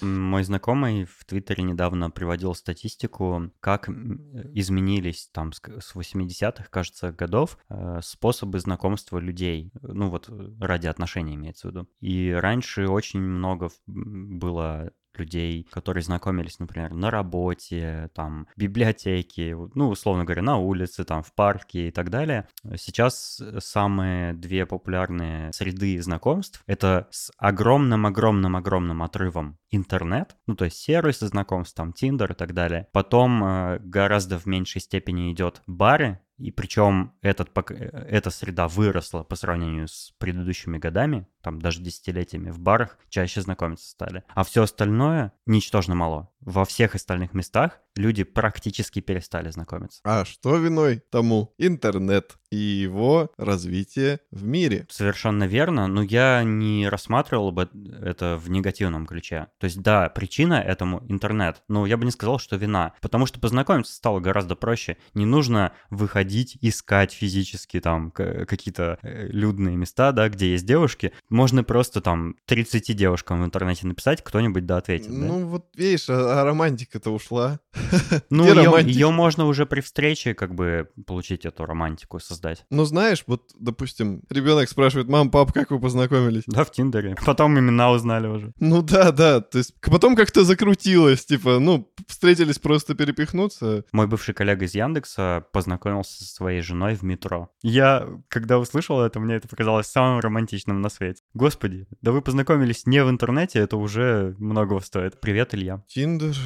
Мой знакомый в Твиттере недавно приводил статистику, как изменились там с к- с 80-х, кажется, годов э, способы знакомства людей. Ну вот э, ради отношений имеется в виду. И раньше очень много было людей, которые знакомились, например, на работе, там, библиотеке, ну, условно говоря, на улице, там, в парке и так далее. Сейчас э, самые две популярные среды знакомств — это с огромным-огромным-огромным отрывом интернет, ну, то есть сервисы знакомств, там, Тиндер и так далее. Потом э, гораздо в меньшей степени идет бары, и причем этот, э, эта среда выросла по сравнению с предыдущими годами, там даже десятилетиями в барах чаще знакомиться стали. А все остальное ничтожно мало. Во всех остальных местах люди практически перестали знакомиться. А что виной тому? Интернет и его развитие в мире. Совершенно верно, но я не рассматривал бы это в негативном ключе. То есть, да, причина этому интернет, но я бы не сказал, что вина, потому что познакомиться стало гораздо проще. Не нужно выходить, искать физически там какие-то э, людные места, да, где есть девушки. Можно просто там 30 девушкам в интернете написать, кто-нибудь да ответит. да? Ну вот видишь, а, а романтика-то ушла. Ну, ее, романтика? можно уже при встрече как бы получить эту романтику, создать. Ну знаешь, вот, допустим, ребенок спрашивает, мам, пап, как вы познакомились? Да, в Тиндере. Потом имена узнали уже. Ну да, да, то есть потом как-то закрутилось, типа, ну, встретились просто перепихнуться. Мой бывший коллега из Яндекса познакомился со своей женой в метро. Я, когда услышал это, мне это показалось самым романтичным на свете. Господи, да вы познакомились не в интернете, это уже многого стоит. Привет, Илья. Тиндер.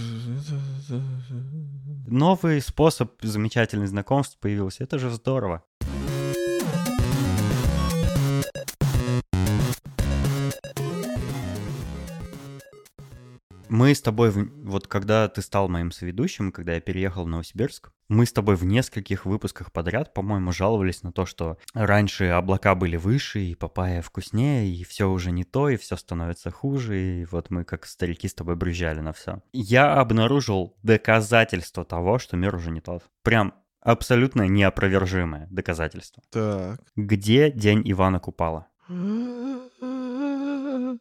Новый способ замечательных знакомств появился. Это же здорово. Мы с тобой, вот когда ты стал моим соведущим, когда я переехал в Новосибирск, мы с тобой в нескольких выпусках подряд, по-моему, жаловались на то, что раньше облака были выше, и папайя вкуснее, и все уже не то, и все становится хуже, и вот мы как старики с тобой брюзжали на все. Я обнаружил доказательство того, что мир уже не тот. Прям абсолютно неопровержимое доказательство. Так. Где день Ивана Купала?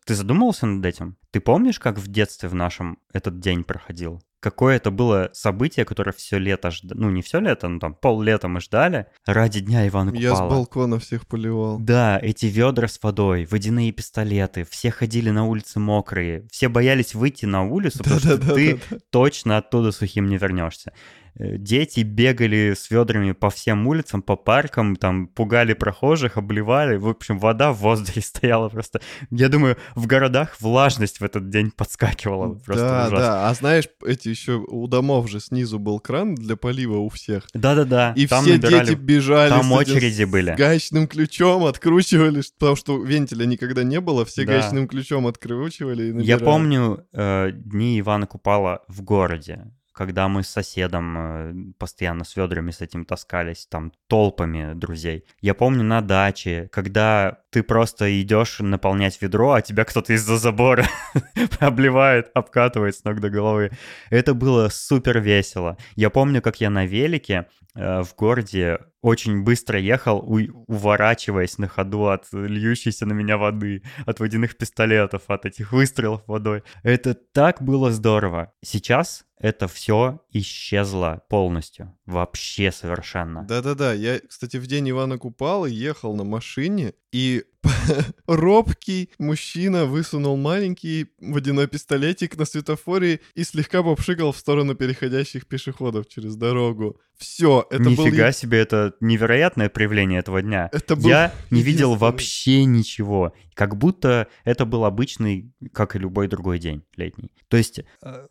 Ты задумывался над этим? Ты помнишь, как в детстве в нашем этот день проходил? Какое это было событие, которое все лето ждали, ну не все лето, но там пол-лета мы ждали ради дня Ивана Купала. Я с балкона всех поливал. Да, эти ведра с водой, водяные пистолеты, все ходили на улице мокрые, все боялись выйти на улицу, потому что ты точно оттуда сухим не вернешься. Э, Дети бегали с ведрами по всем улицам, по паркам, там пугали прохожих, обливали. В общем, вода в воздухе стояла просто. Я думаю, в городах влажность в этот день подскакивала просто Да, ужасно. да. А знаешь, эти еще у домов же снизу был кран для полива у всех. Да-да-да. И там все набирали... дети бежали там очереди были. гаечным ключом, откручивали, потому что вентиля никогда не было, все Да. гаечным ключом откручивали и Я набирали. помню э, дни Ивана Купала в городе, когда мы с соседом э, постоянно с ведрами с этим таскались, там, толпами друзей. Я помню на даче, когда ты просто идешь наполнять ведро, а тебя кто-то из-за забора обливает, обкатывает с ног до головы. Это было супер весело. Я помню, как я на велике э, в городе очень быстро ехал, у- уворачиваясь на ходу от льющейся на меня воды, от водяных пистолетов, от этих выстрелов водой. Это так было здорово. Сейчас это все исчезло полностью. Вообще совершенно. Да-да-да, я, кстати, в день Ивана Купала ехал на машине, и робкий мужчина высунул маленький водяной пистолетик на светофоре и слегка попшикал в сторону переходящих пешеходов через дорогу. Все, это был... Нифига себе, это невероятное проявление этого дня. Это был Я не видел вообще ничего. Как будто это был обычный, как и любой другой день летний. То есть, э,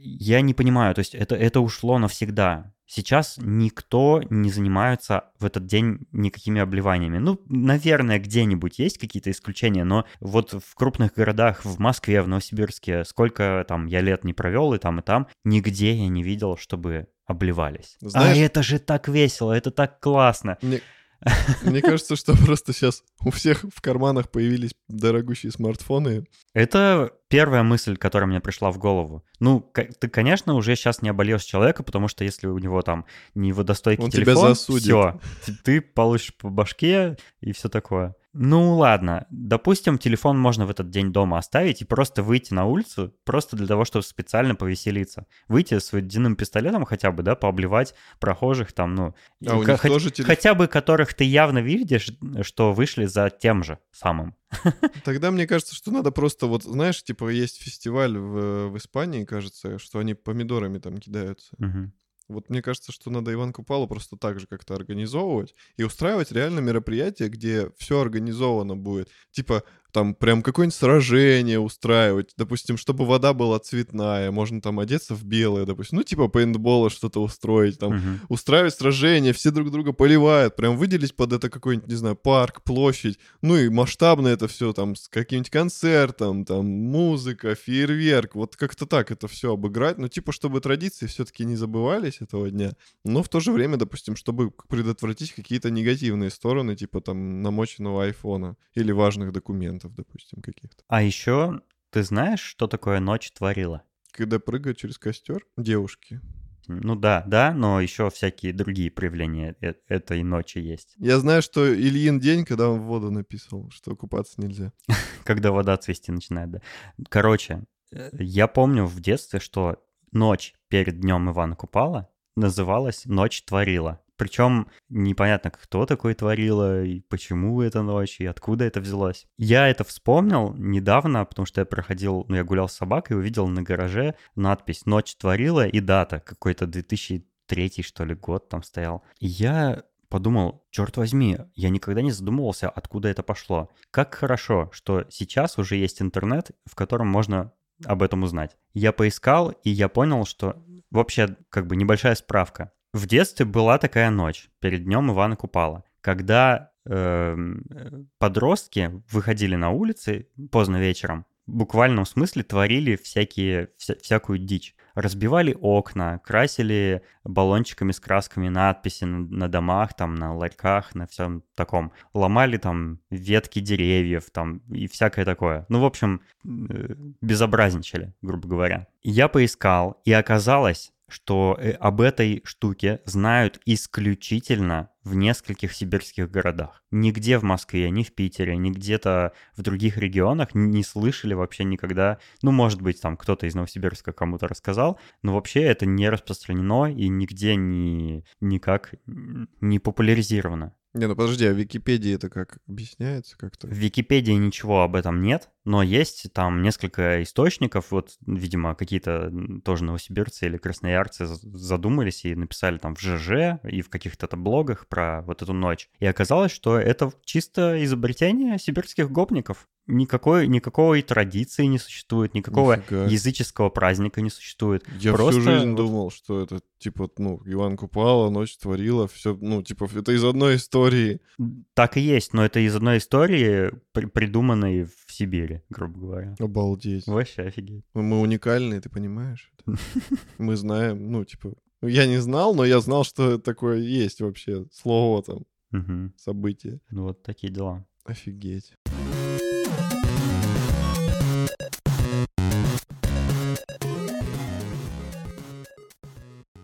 я не понимаю, то есть это, это ушло навсегда. Сейчас никто не занимается в этот день никакими обливаниями. Ну, наверное, где-нибудь есть какие-то исключения, но вот в крупных городах, в Москве, в Новосибирске, сколько там я лет не провел и там, и там, нигде я не видел, чтобы обливались. Знаешь- А это же так весело, это так классно. Мне, мне кажется, что просто сейчас у всех в карманах появились дорогущие смартфоны. Это первая мысль, которая мне пришла в голову. Ну, ты, конечно, уже сейчас не обольешь человека, потому что если у него там не водостойкий Он тебя телефон, засудит. все, ты получишь по башке и все такое. Ну ладно, допустим, телефон можно в этот день дома оставить и просто выйти на улицу, просто для того, чтобы специально повеселиться. Выйти с водяным пистолетом хотя бы, да, пообливать прохожих там, ну... А у них хоть- тоже телефон. Хотя бы которых ты явно видишь, что вышли за тем же самым. Тогда мне кажется, что надо просто вот, знаешь, типа есть фестиваль в, в Испании, кажется, что они помидорами там кидаются. Мгм. Вот мне кажется, что надо Иван Купалу просто так же как-то организовывать и устраивать реально мероприятие, где все организовано будет. Типа там прям какое-нибудь сражение устраивать, допустим, чтобы вода была цветная, можно там одеться в белое, допустим, ну типа пейнтбола что-то устроить, там Мгм. устраивать сражения, все друг друга поливают, прям выделить под это какой-нибудь, не знаю, парк, площадь, ну и масштабно это все там с каким-нибудь концертом, там музыка, фейерверк, вот как-то так это все обыграть, ну типа чтобы традиции все-таки не забывались этого дня, но в то же время, допустим, чтобы предотвратить какие-то негативные стороны, типа там намоченного айфона или важных документов, допустим, каких-то. А еще ты знаешь, что такое ночь творила? Когда прыгают через костер девушки. Ну да, да, но еще всякие другие проявления э- этой ночи есть. Я знаю, что Ильин день, когда он в воду написал, что купаться нельзя. Когда вода цвести начинает, да. Короче, э, я помню в детстве, что ночь перед днем Ивана Купала называлась «Ночь творила». Причем непонятно, кто такой творила, и почему эта ночь, и откуда это взялось. Я это вспомнил недавно, потому что я проходил, ну, я гулял с собакой увидел на гараже надпись «Ночь творила» и дата, какой-то 2003, что ли, год там стоял. И я подумал, черт возьми, я никогда не задумывался, откуда это пошло. Как хорошо, что сейчас уже есть интернет, в котором можно об этом узнать. Я поискал, и я понял, что вообще как бы небольшая справка. В детстве была такая ночь перед днем Ивана Купала, когда э, подростки выходили на улицы поздно вечером, в буквальном смысле творили всякие, вся- всякую дичь. Разбивали окна, красили баллончиками с красками надписи на, на домах, там, на ларьках, на всем таком. Ломали там ветки деревьев, там, и всякое такое. Ну, в общем, э, безобразничали, грубо говоря. Я поискал, и оказалось, что э, об этой штуке знают исключительно в нескольких сибирских городах. Нигде в Москве, ни в Питере, ни где-то в других регионах не слышали вообще никогда. Ну, может быть, там кто-то из Новосибирска кому-то рассказал, но вообще это не распространено и нигде не, никак не популяризировано. Не, ну подожди, а в Википедии это как объясняется как-то? В Википедии ничего об этом нет, но есть там несколько источников, вот, видимо, какие-то тоже новосибирцы или красноярцы задумались и написали там в ЖЖ и в каких-то блогах про вот эту ночь. И оказалось, что это чисто изобретение сибирских гопников. Никакой, никакой традиции не существует, никакого Нифига. языческого праздника не существует. Я Просто всю жизнь думал, что это типа, ну, Иван Купала, ночь творила, все, ну, типа, это из одной истории. Так и есть, но это из одной истории, при- придуманной в Сибири, грубо говоря. Обалдеть. Вообще офигеть. Мы- Мы уникальные, ты понимаешь? Мы знаем, ну, типа, ну, я не знал, но я знал, что такое есть вообще, слово там, событие. Ну вот такие дела. Офигеть.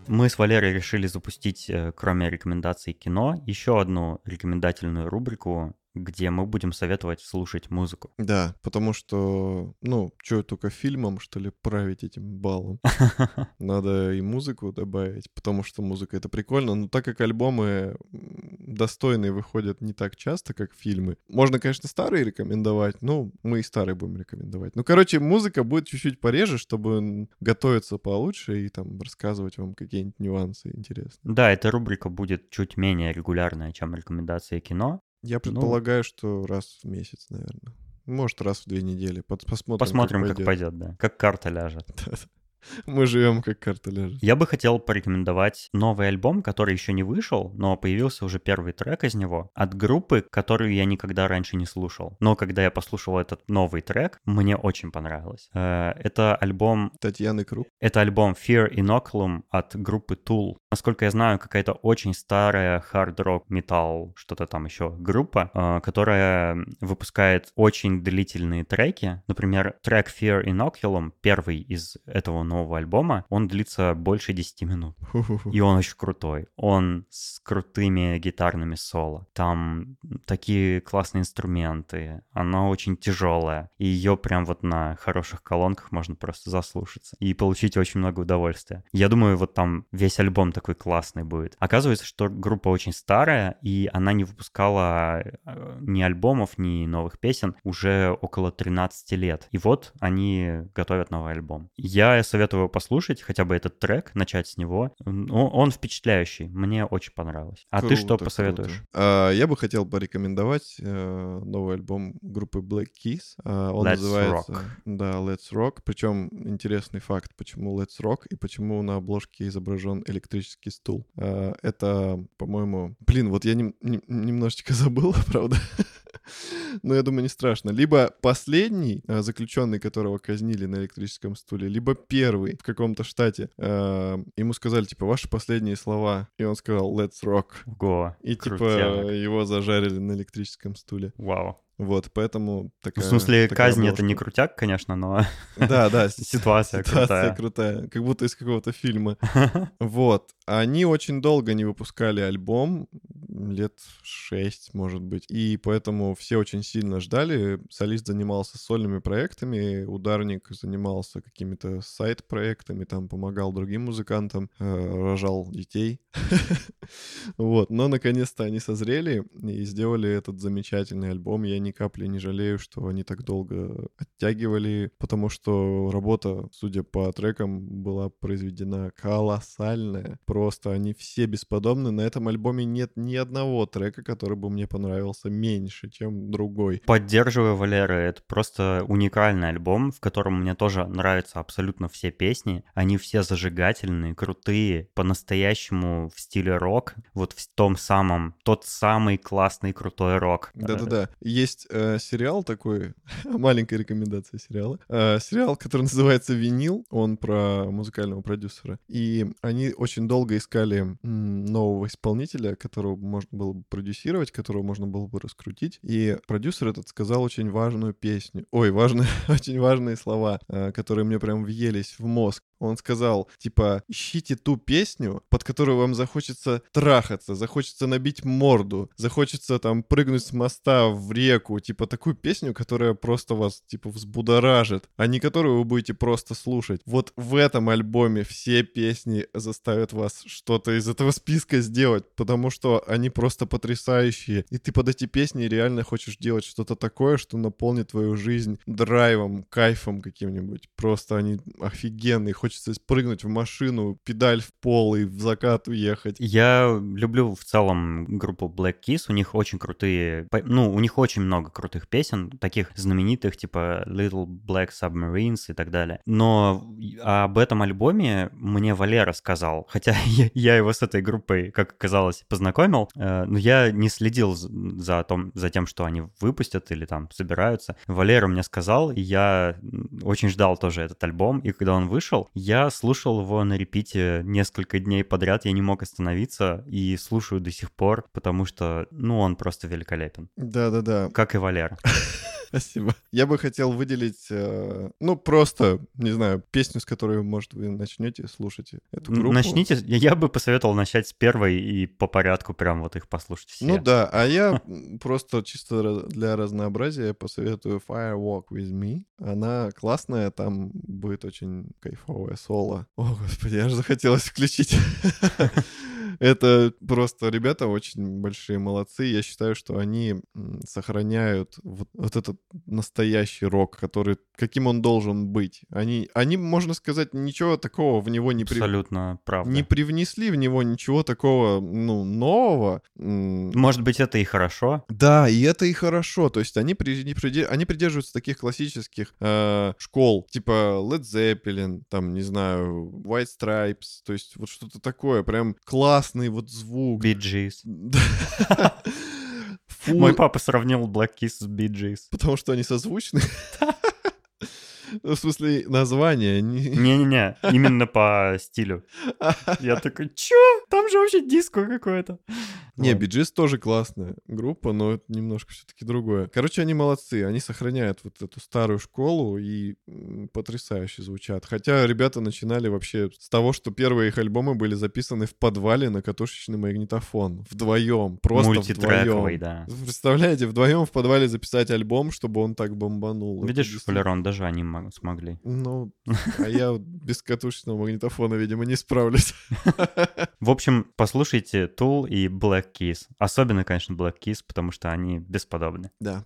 Мы с Валерой решили запустить, э, кроме рекомендаций кино, еще одну рекомендательную рубрику, где мы будем советовать слушать музыку. Да, потому что, ну, что, только фильмом, что ли, править этим баллом? Надо и музыку добавить, потому что музыка это прикольно. Но так как альбомы достойные выходят не так часто, как фильмы, можно, конечно, старые рекомендовать, но мы и старые будем рекомендовать. Ну, короче, музыка будет чуть-чуть пореже, чтобы готовиться получше и там рассказывать вам какие-нибудь нюансы интересные. Да, эта рубрика будет чуть менее регулярная, чем рекомендации кино. Я предполагаю, что раз в месяц, наверное. Может, раз в две недели. Посмотрим, Посмотрим, как пойдет. пойдет, да. Как карта ляжет. Мы живем как карта ляжет. Я бы хотел порекомендовать новый альбом, который еще не вышел, но появился уже первый трек из него, от группы, которую я никогда раньше не слушал. Но когда я послушал этот новый трек, мне очень понравилось. Э, Это альбом Татьяны Круг. это альбом Fear Inoculum от группы Tool. Насколько я знаю, какая-то очень старая хард-рок, металл, что-то там еще группа, э, которая выпускает очень длительные треки. Например, трек Fear Inoculum, первый из этого нового альбома, он длится больше 10 минут. И он очень крутой. Он с крутыми гитарными соло. Там такие классные инструменты. Она очень тяжелая. И ее прям вот на хороших колонках можно просто заслушаться. И получить очень много удовольствия. Я думаю, вот там весь альбом такой классный будет. Оказывается, что группа очень старая, и она не выпускала э, ни альбомов, ни новых песен уже около 13 лет. И вот они готовят новый альбом. Я советую послушать хотя бы этот трек, начать с него. Он, он впечатляющий. Мне очень понравилось. А ты что Круто, посоветуешь? круто. А, я бы хотел порекомендовать э, новый альбом группы Black Keys. А, он Let's называется Rock. Да, Let's Rock. Причем интересный факт, почему Let's Rock и почему на обложке изображен электрический стул. А, это, по-моему, блин, вот я нем- нем- немножечко забыл, правда. Но я думаю, не страшно. Либо последний а, заключенный, которого казнили на электрическом стуле, либо первый в каком-то штате. А, Ему сказали, типа, ваши последние слова. И он сказал, let's rock. Ого, И типа его зажарили на электрическом стуле. Вау. Вот, поэтому Ну, такая... в смысле, такая казнь это не крутяк, конечно, но Да, да, ситуация ситуация крутая. крутая. Как будто из какого-то фильма. Вот. Они очень долго не выпускали альбом, лет шесть, может быть. И поэтому все очень сильно ждали. Солист занимался сольными проектами, ударник занимался какими-то сайт-проектами, там помогал другим музыкантам, э, рожал детей. Вот. Но наконец-то они созрели и сделали этот замечательный альбом. Я ни капли не жалею, что они так долго оттягивали, потому что работа, судя по трекам, была произведена колоссальная. Просто они все бесподобны. На этом альбоме нет ни одного трека, который бы мне понравился меньше, чем другой. Поддерживаю Валера, это просто уникальный альбом, в котором мне тоже нравятся абсолютно все песни. Они все зажигательные, крутые, по-настоящему в стиле рок, вот в том самом, тот самый классный крутой рок. Да-да-да. Есть э, сериал такой, маленькая рекомендация сериала. Э, сериал, который называется «Винил», он про музыкального продюсера. И они очень долго искали м, нового исполнителя, которого можно было бы продюсировать, которого можно было бы раскрутить. И продюсер этот сказал очень важную песню. Ой, важные, очень важные слова, э, которые мне прям въелись в мозг. Он сказал, типа, ищите ту песню, под которую вам захочется трахаться, захочется набить морду, захочется там прыгнуть с моста в реку, типа такую песню, которая просто вас, типа, взбудоражит, а не которую вы будете просто слушать. Вот в этом альбоме все песни заставят вас что-то из этого списка сделать, потому что они просто потрясающие, и ты под эти песни реально хочешь делать что-то такое, что наполнит твою жизнь драйвом, кайфом каким-нибудь. Просто они офигенные, хочется спрыгнуть в машину, педаль в пол и в закат уехать. Я люблю в целом группу Black Keys, у них очень крутые, ну, у них очень много крутых песен, таких знаменитых, типа Little Black Submarines и так далее. Но об этом альбоме мне Валера сказал, хотя я, его с этой группой, как оказалось, познакомил, э, но я не следил за, том, за тем, что они выпустят или там собираются. Валера мне сказал, и я очень ждал тоже этот альбом, и когда он вышел, я слушал его на репите несколько дней подряд, я не мог остановиться и слушаю до сих пор, потому что, ну, он просто великолепен. Да-да-да. Как и Валера. Спасибо. Я бы хотел выделить, э, ну, просто, не знаю, песню, с которой, может, вы начнете слушать эту группу. Начните, я я бы посоветовал начать с первой и по порядку прям вот их послушать все. Ну да, а я просто чисто для разнообразия посоветую Firewalk With Me. Она классная, там будет очень кайфовое соло. О, господи, аж захотелось включить. Это просто ребята очень большие молодцы. Я считаю, что они сохраняют вот, вот этот настоящий рок, который каким он должен быть. Они, они, можно сказать, ничего такого в него не, при- Абсолютно правда. не привнесли в него ничего такого, ну, нового. Может быть, это и хорошо. Да, и это и хорошо. То есть они, при- не приде- они придерживаются таких классических э, школ, типа Led Zeppelin, там, не знаю, White Stripes, то есть вот что-то такое, прям классный вот звук. Фу, Мой папа сравнил Black Kiss с Bee Gees. Потому что они созвучны. Ну, В смысле, название. не- Не-не-не, именно по стилю. Я такой, чё? Там же вообще диско какое-то. Не. Биджис тоже классная группа, но это немножко все-таки другое. Короче, они молодцы, они сохраняют вот эту старую школу и потрясающе звучат. Хотя ребята начинали вообще с того, что первые их альбомы были записаны в подвале на катушечный магнитофон. Вдвоем, просто вдвоем. да. Представляете, вдвоем в подвале записать альбом, чтобы он так бомбанул. Видишь, Валерон, даже они мо- смогли. Ну, а я без катушечного магнитофона, видимо, не справлюсь. В общем, послушайте Tool и Black Keys. Особенно, конечно, Black Keys, потому что они бесподобны. Да.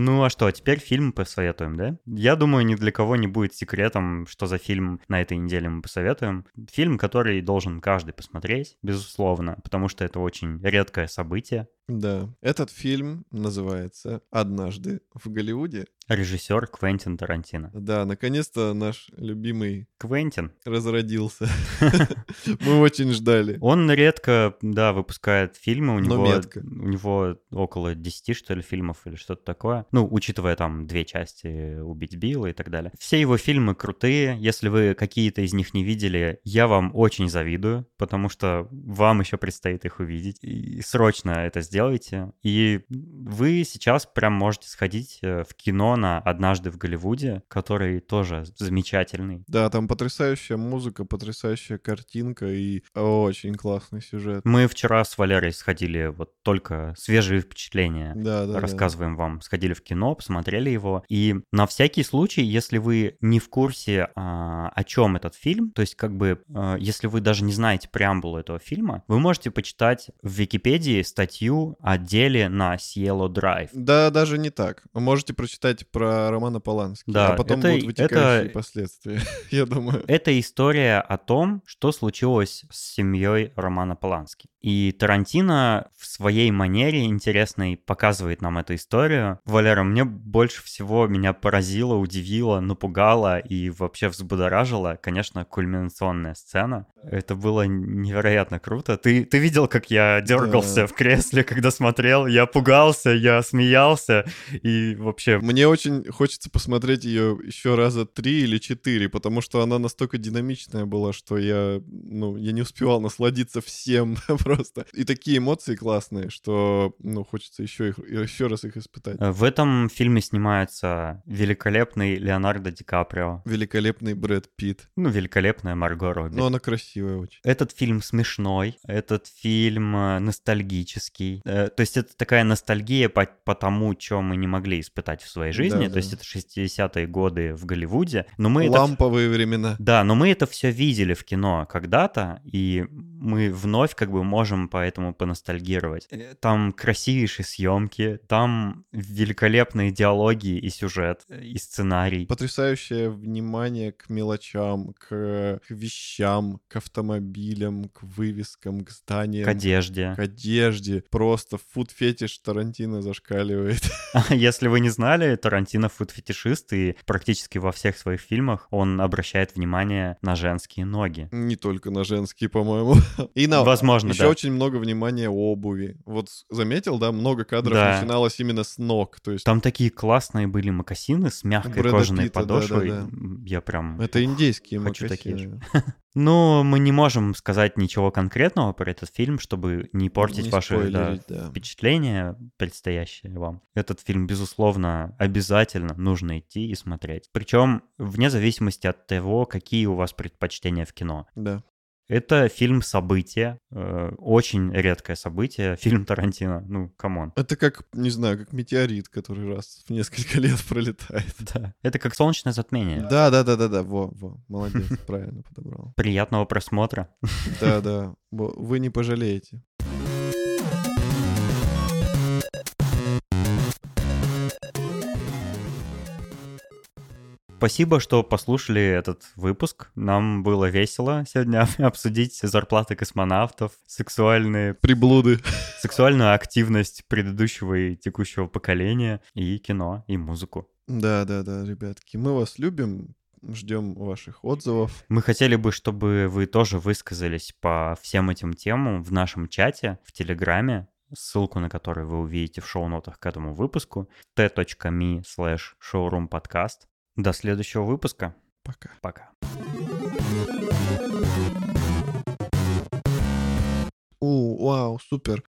Ну а что, теперь фильм посоветуем, да? Я думаю, ни для кого не будет секретом, что за фильм на этой неделе мы посоветуем. Фильм, который должен каждый посмотреть, безусловно, потому что это очень редкое событие. Да. Этот фильм называется «Однажды в Голливуде». Режиссер Квентин Тарантино. Да, наконец-то наш любимый Квентин. разродился. Мы очень ждали. Он редко, да, выпускает фильмы. У него, у него около 10, что ли, фильмов или что-то такое. Ну, учитывая там две части «Убить Билла» и так далее. Все его фильмы крутые. Если вы какие-то из них не видели, я вам очень завидую, потому что вам еще предстоит их увидеть. И срочно это сделайте. И вы сейчас прям можете сходить э, в кино на «Однажды в Голливуде», который тоже замечательный. Да, там потрясающая музыка, потрясающая картинка и очень классный сюжет. Мы вчера с Валерой сходили, вот только свежие впечатления. Да, да, да. рассказываем вам. Сходили в кино, посмотрели его. И на всякий случай, если вы не в курсе, а, о чем этот фильм, то есть как бы, а, если вы даже не знаете преамбулу этого фильма, вы можете почитать в Википедии статью о деле на Cielo Drive. Да, даже не так. Вы можете прочитать про Романа Полански, Да, а потом это- будут вытекающие это- последствия, я думаю. Это история о том, что случилось с семьей Романа Полански. И Тарантино в своей манере интересной показывает нам эту историю. Валера, мне больше всего меня поразило, удивило, напугало и вообще взбудоражило, конечно, кульминационная сцена. Это было невероятно круто. Ты, ты видел, как я дергался Да. в кресле, когда смотрел? Я пугался, я смеялся и вообще... Мне очень хочется посмотреть ее еще раза три или четыре, потому что она настолько динамичная была, что я, ну, я не успевал насладиться всем просто. И такие эмоции классные, что, ну, хочется еще их, еще раз их испытать. В этом фильме снимается великолепный Леонардо Ди Каприо. Великолепный Брэд Питт. Ну, великолепная Марго Робби. Но она красивая очень. Этот фильм смешной, этот фильм э, ностальгический. Э, То есть это такая ностальгия по, по тому, что мы не могли испытать в своей жизни. Да, То есть да. это 60-е годы в Голливуде. Но мы это... Ламповые времена. Да, но мы это все видели в кино когда-то, и мы вновь как бы можем поэтому поностальгировать. Э, Там красивейшие съемки, там великолепные диалоги и сюжет, и сценарий. Потрясающее внимание к мелочам, к, к вещам, к автомобилям, к вывескам, к зданиям. К одежде. к одежде. Просто фуд-фетиш Тарантино зашкаливает. Если вы не знали, Тарантино фуд-фетишист, и практически во всех своих фильмах он обращает внимание на женские ноги. Не только на женские, по-моему. И на... Возможно, Еще да. очень много внимания обуви. Вот заметил, да, много кадров Да. начиналось именно с ног. То есть Там такие классные были мокасины с мягкой Брэда кожаной Питта, подошвой. да-да-да. М, Я прям... это индейские Хочу мокасины. такие Ну, мы не можем сказать ничего конкретного про этот фильм, чтобы не портить Не ваши да, да. впечатления, предстоящие вам. Этот фильм, безусловно, обязательно нужно идти и смотреть. Причем вне зависимости от того, какие у вас предпочтения в кино. Да. Это фильм «Событие». э, Очень редкое событие. Фильм Тарантино. Ну, come on. Это как, не знаю, как метеорит, который раз в несколько лет пролетает. Да. Это как солнечное затмение. Да, да, да, да, да, во, во, молодец, правильно подобрал. Приятного просмотра. Да, да, вы не пожалеете. Спасибо, что послушали этот выпуск. Нам было весело сегодня обсудить зарплаты космонавтов, сексуальные, Приблуды. сексуальную активность предыдущего и текущего поколения, и кино, и музыку. Да, да, да, ребятки, мы вас любим, ждем ваших отзывов. Мы хотели бы, чтобы вы тоже высказались по всем этим темам в нашем чате, в Телеграме, ссылку на который вы увидите в шоу-нотах к этому выпуску, t.me slash showroompodcast. До следующего выпуска. Пока. Пока. У, вау, супер.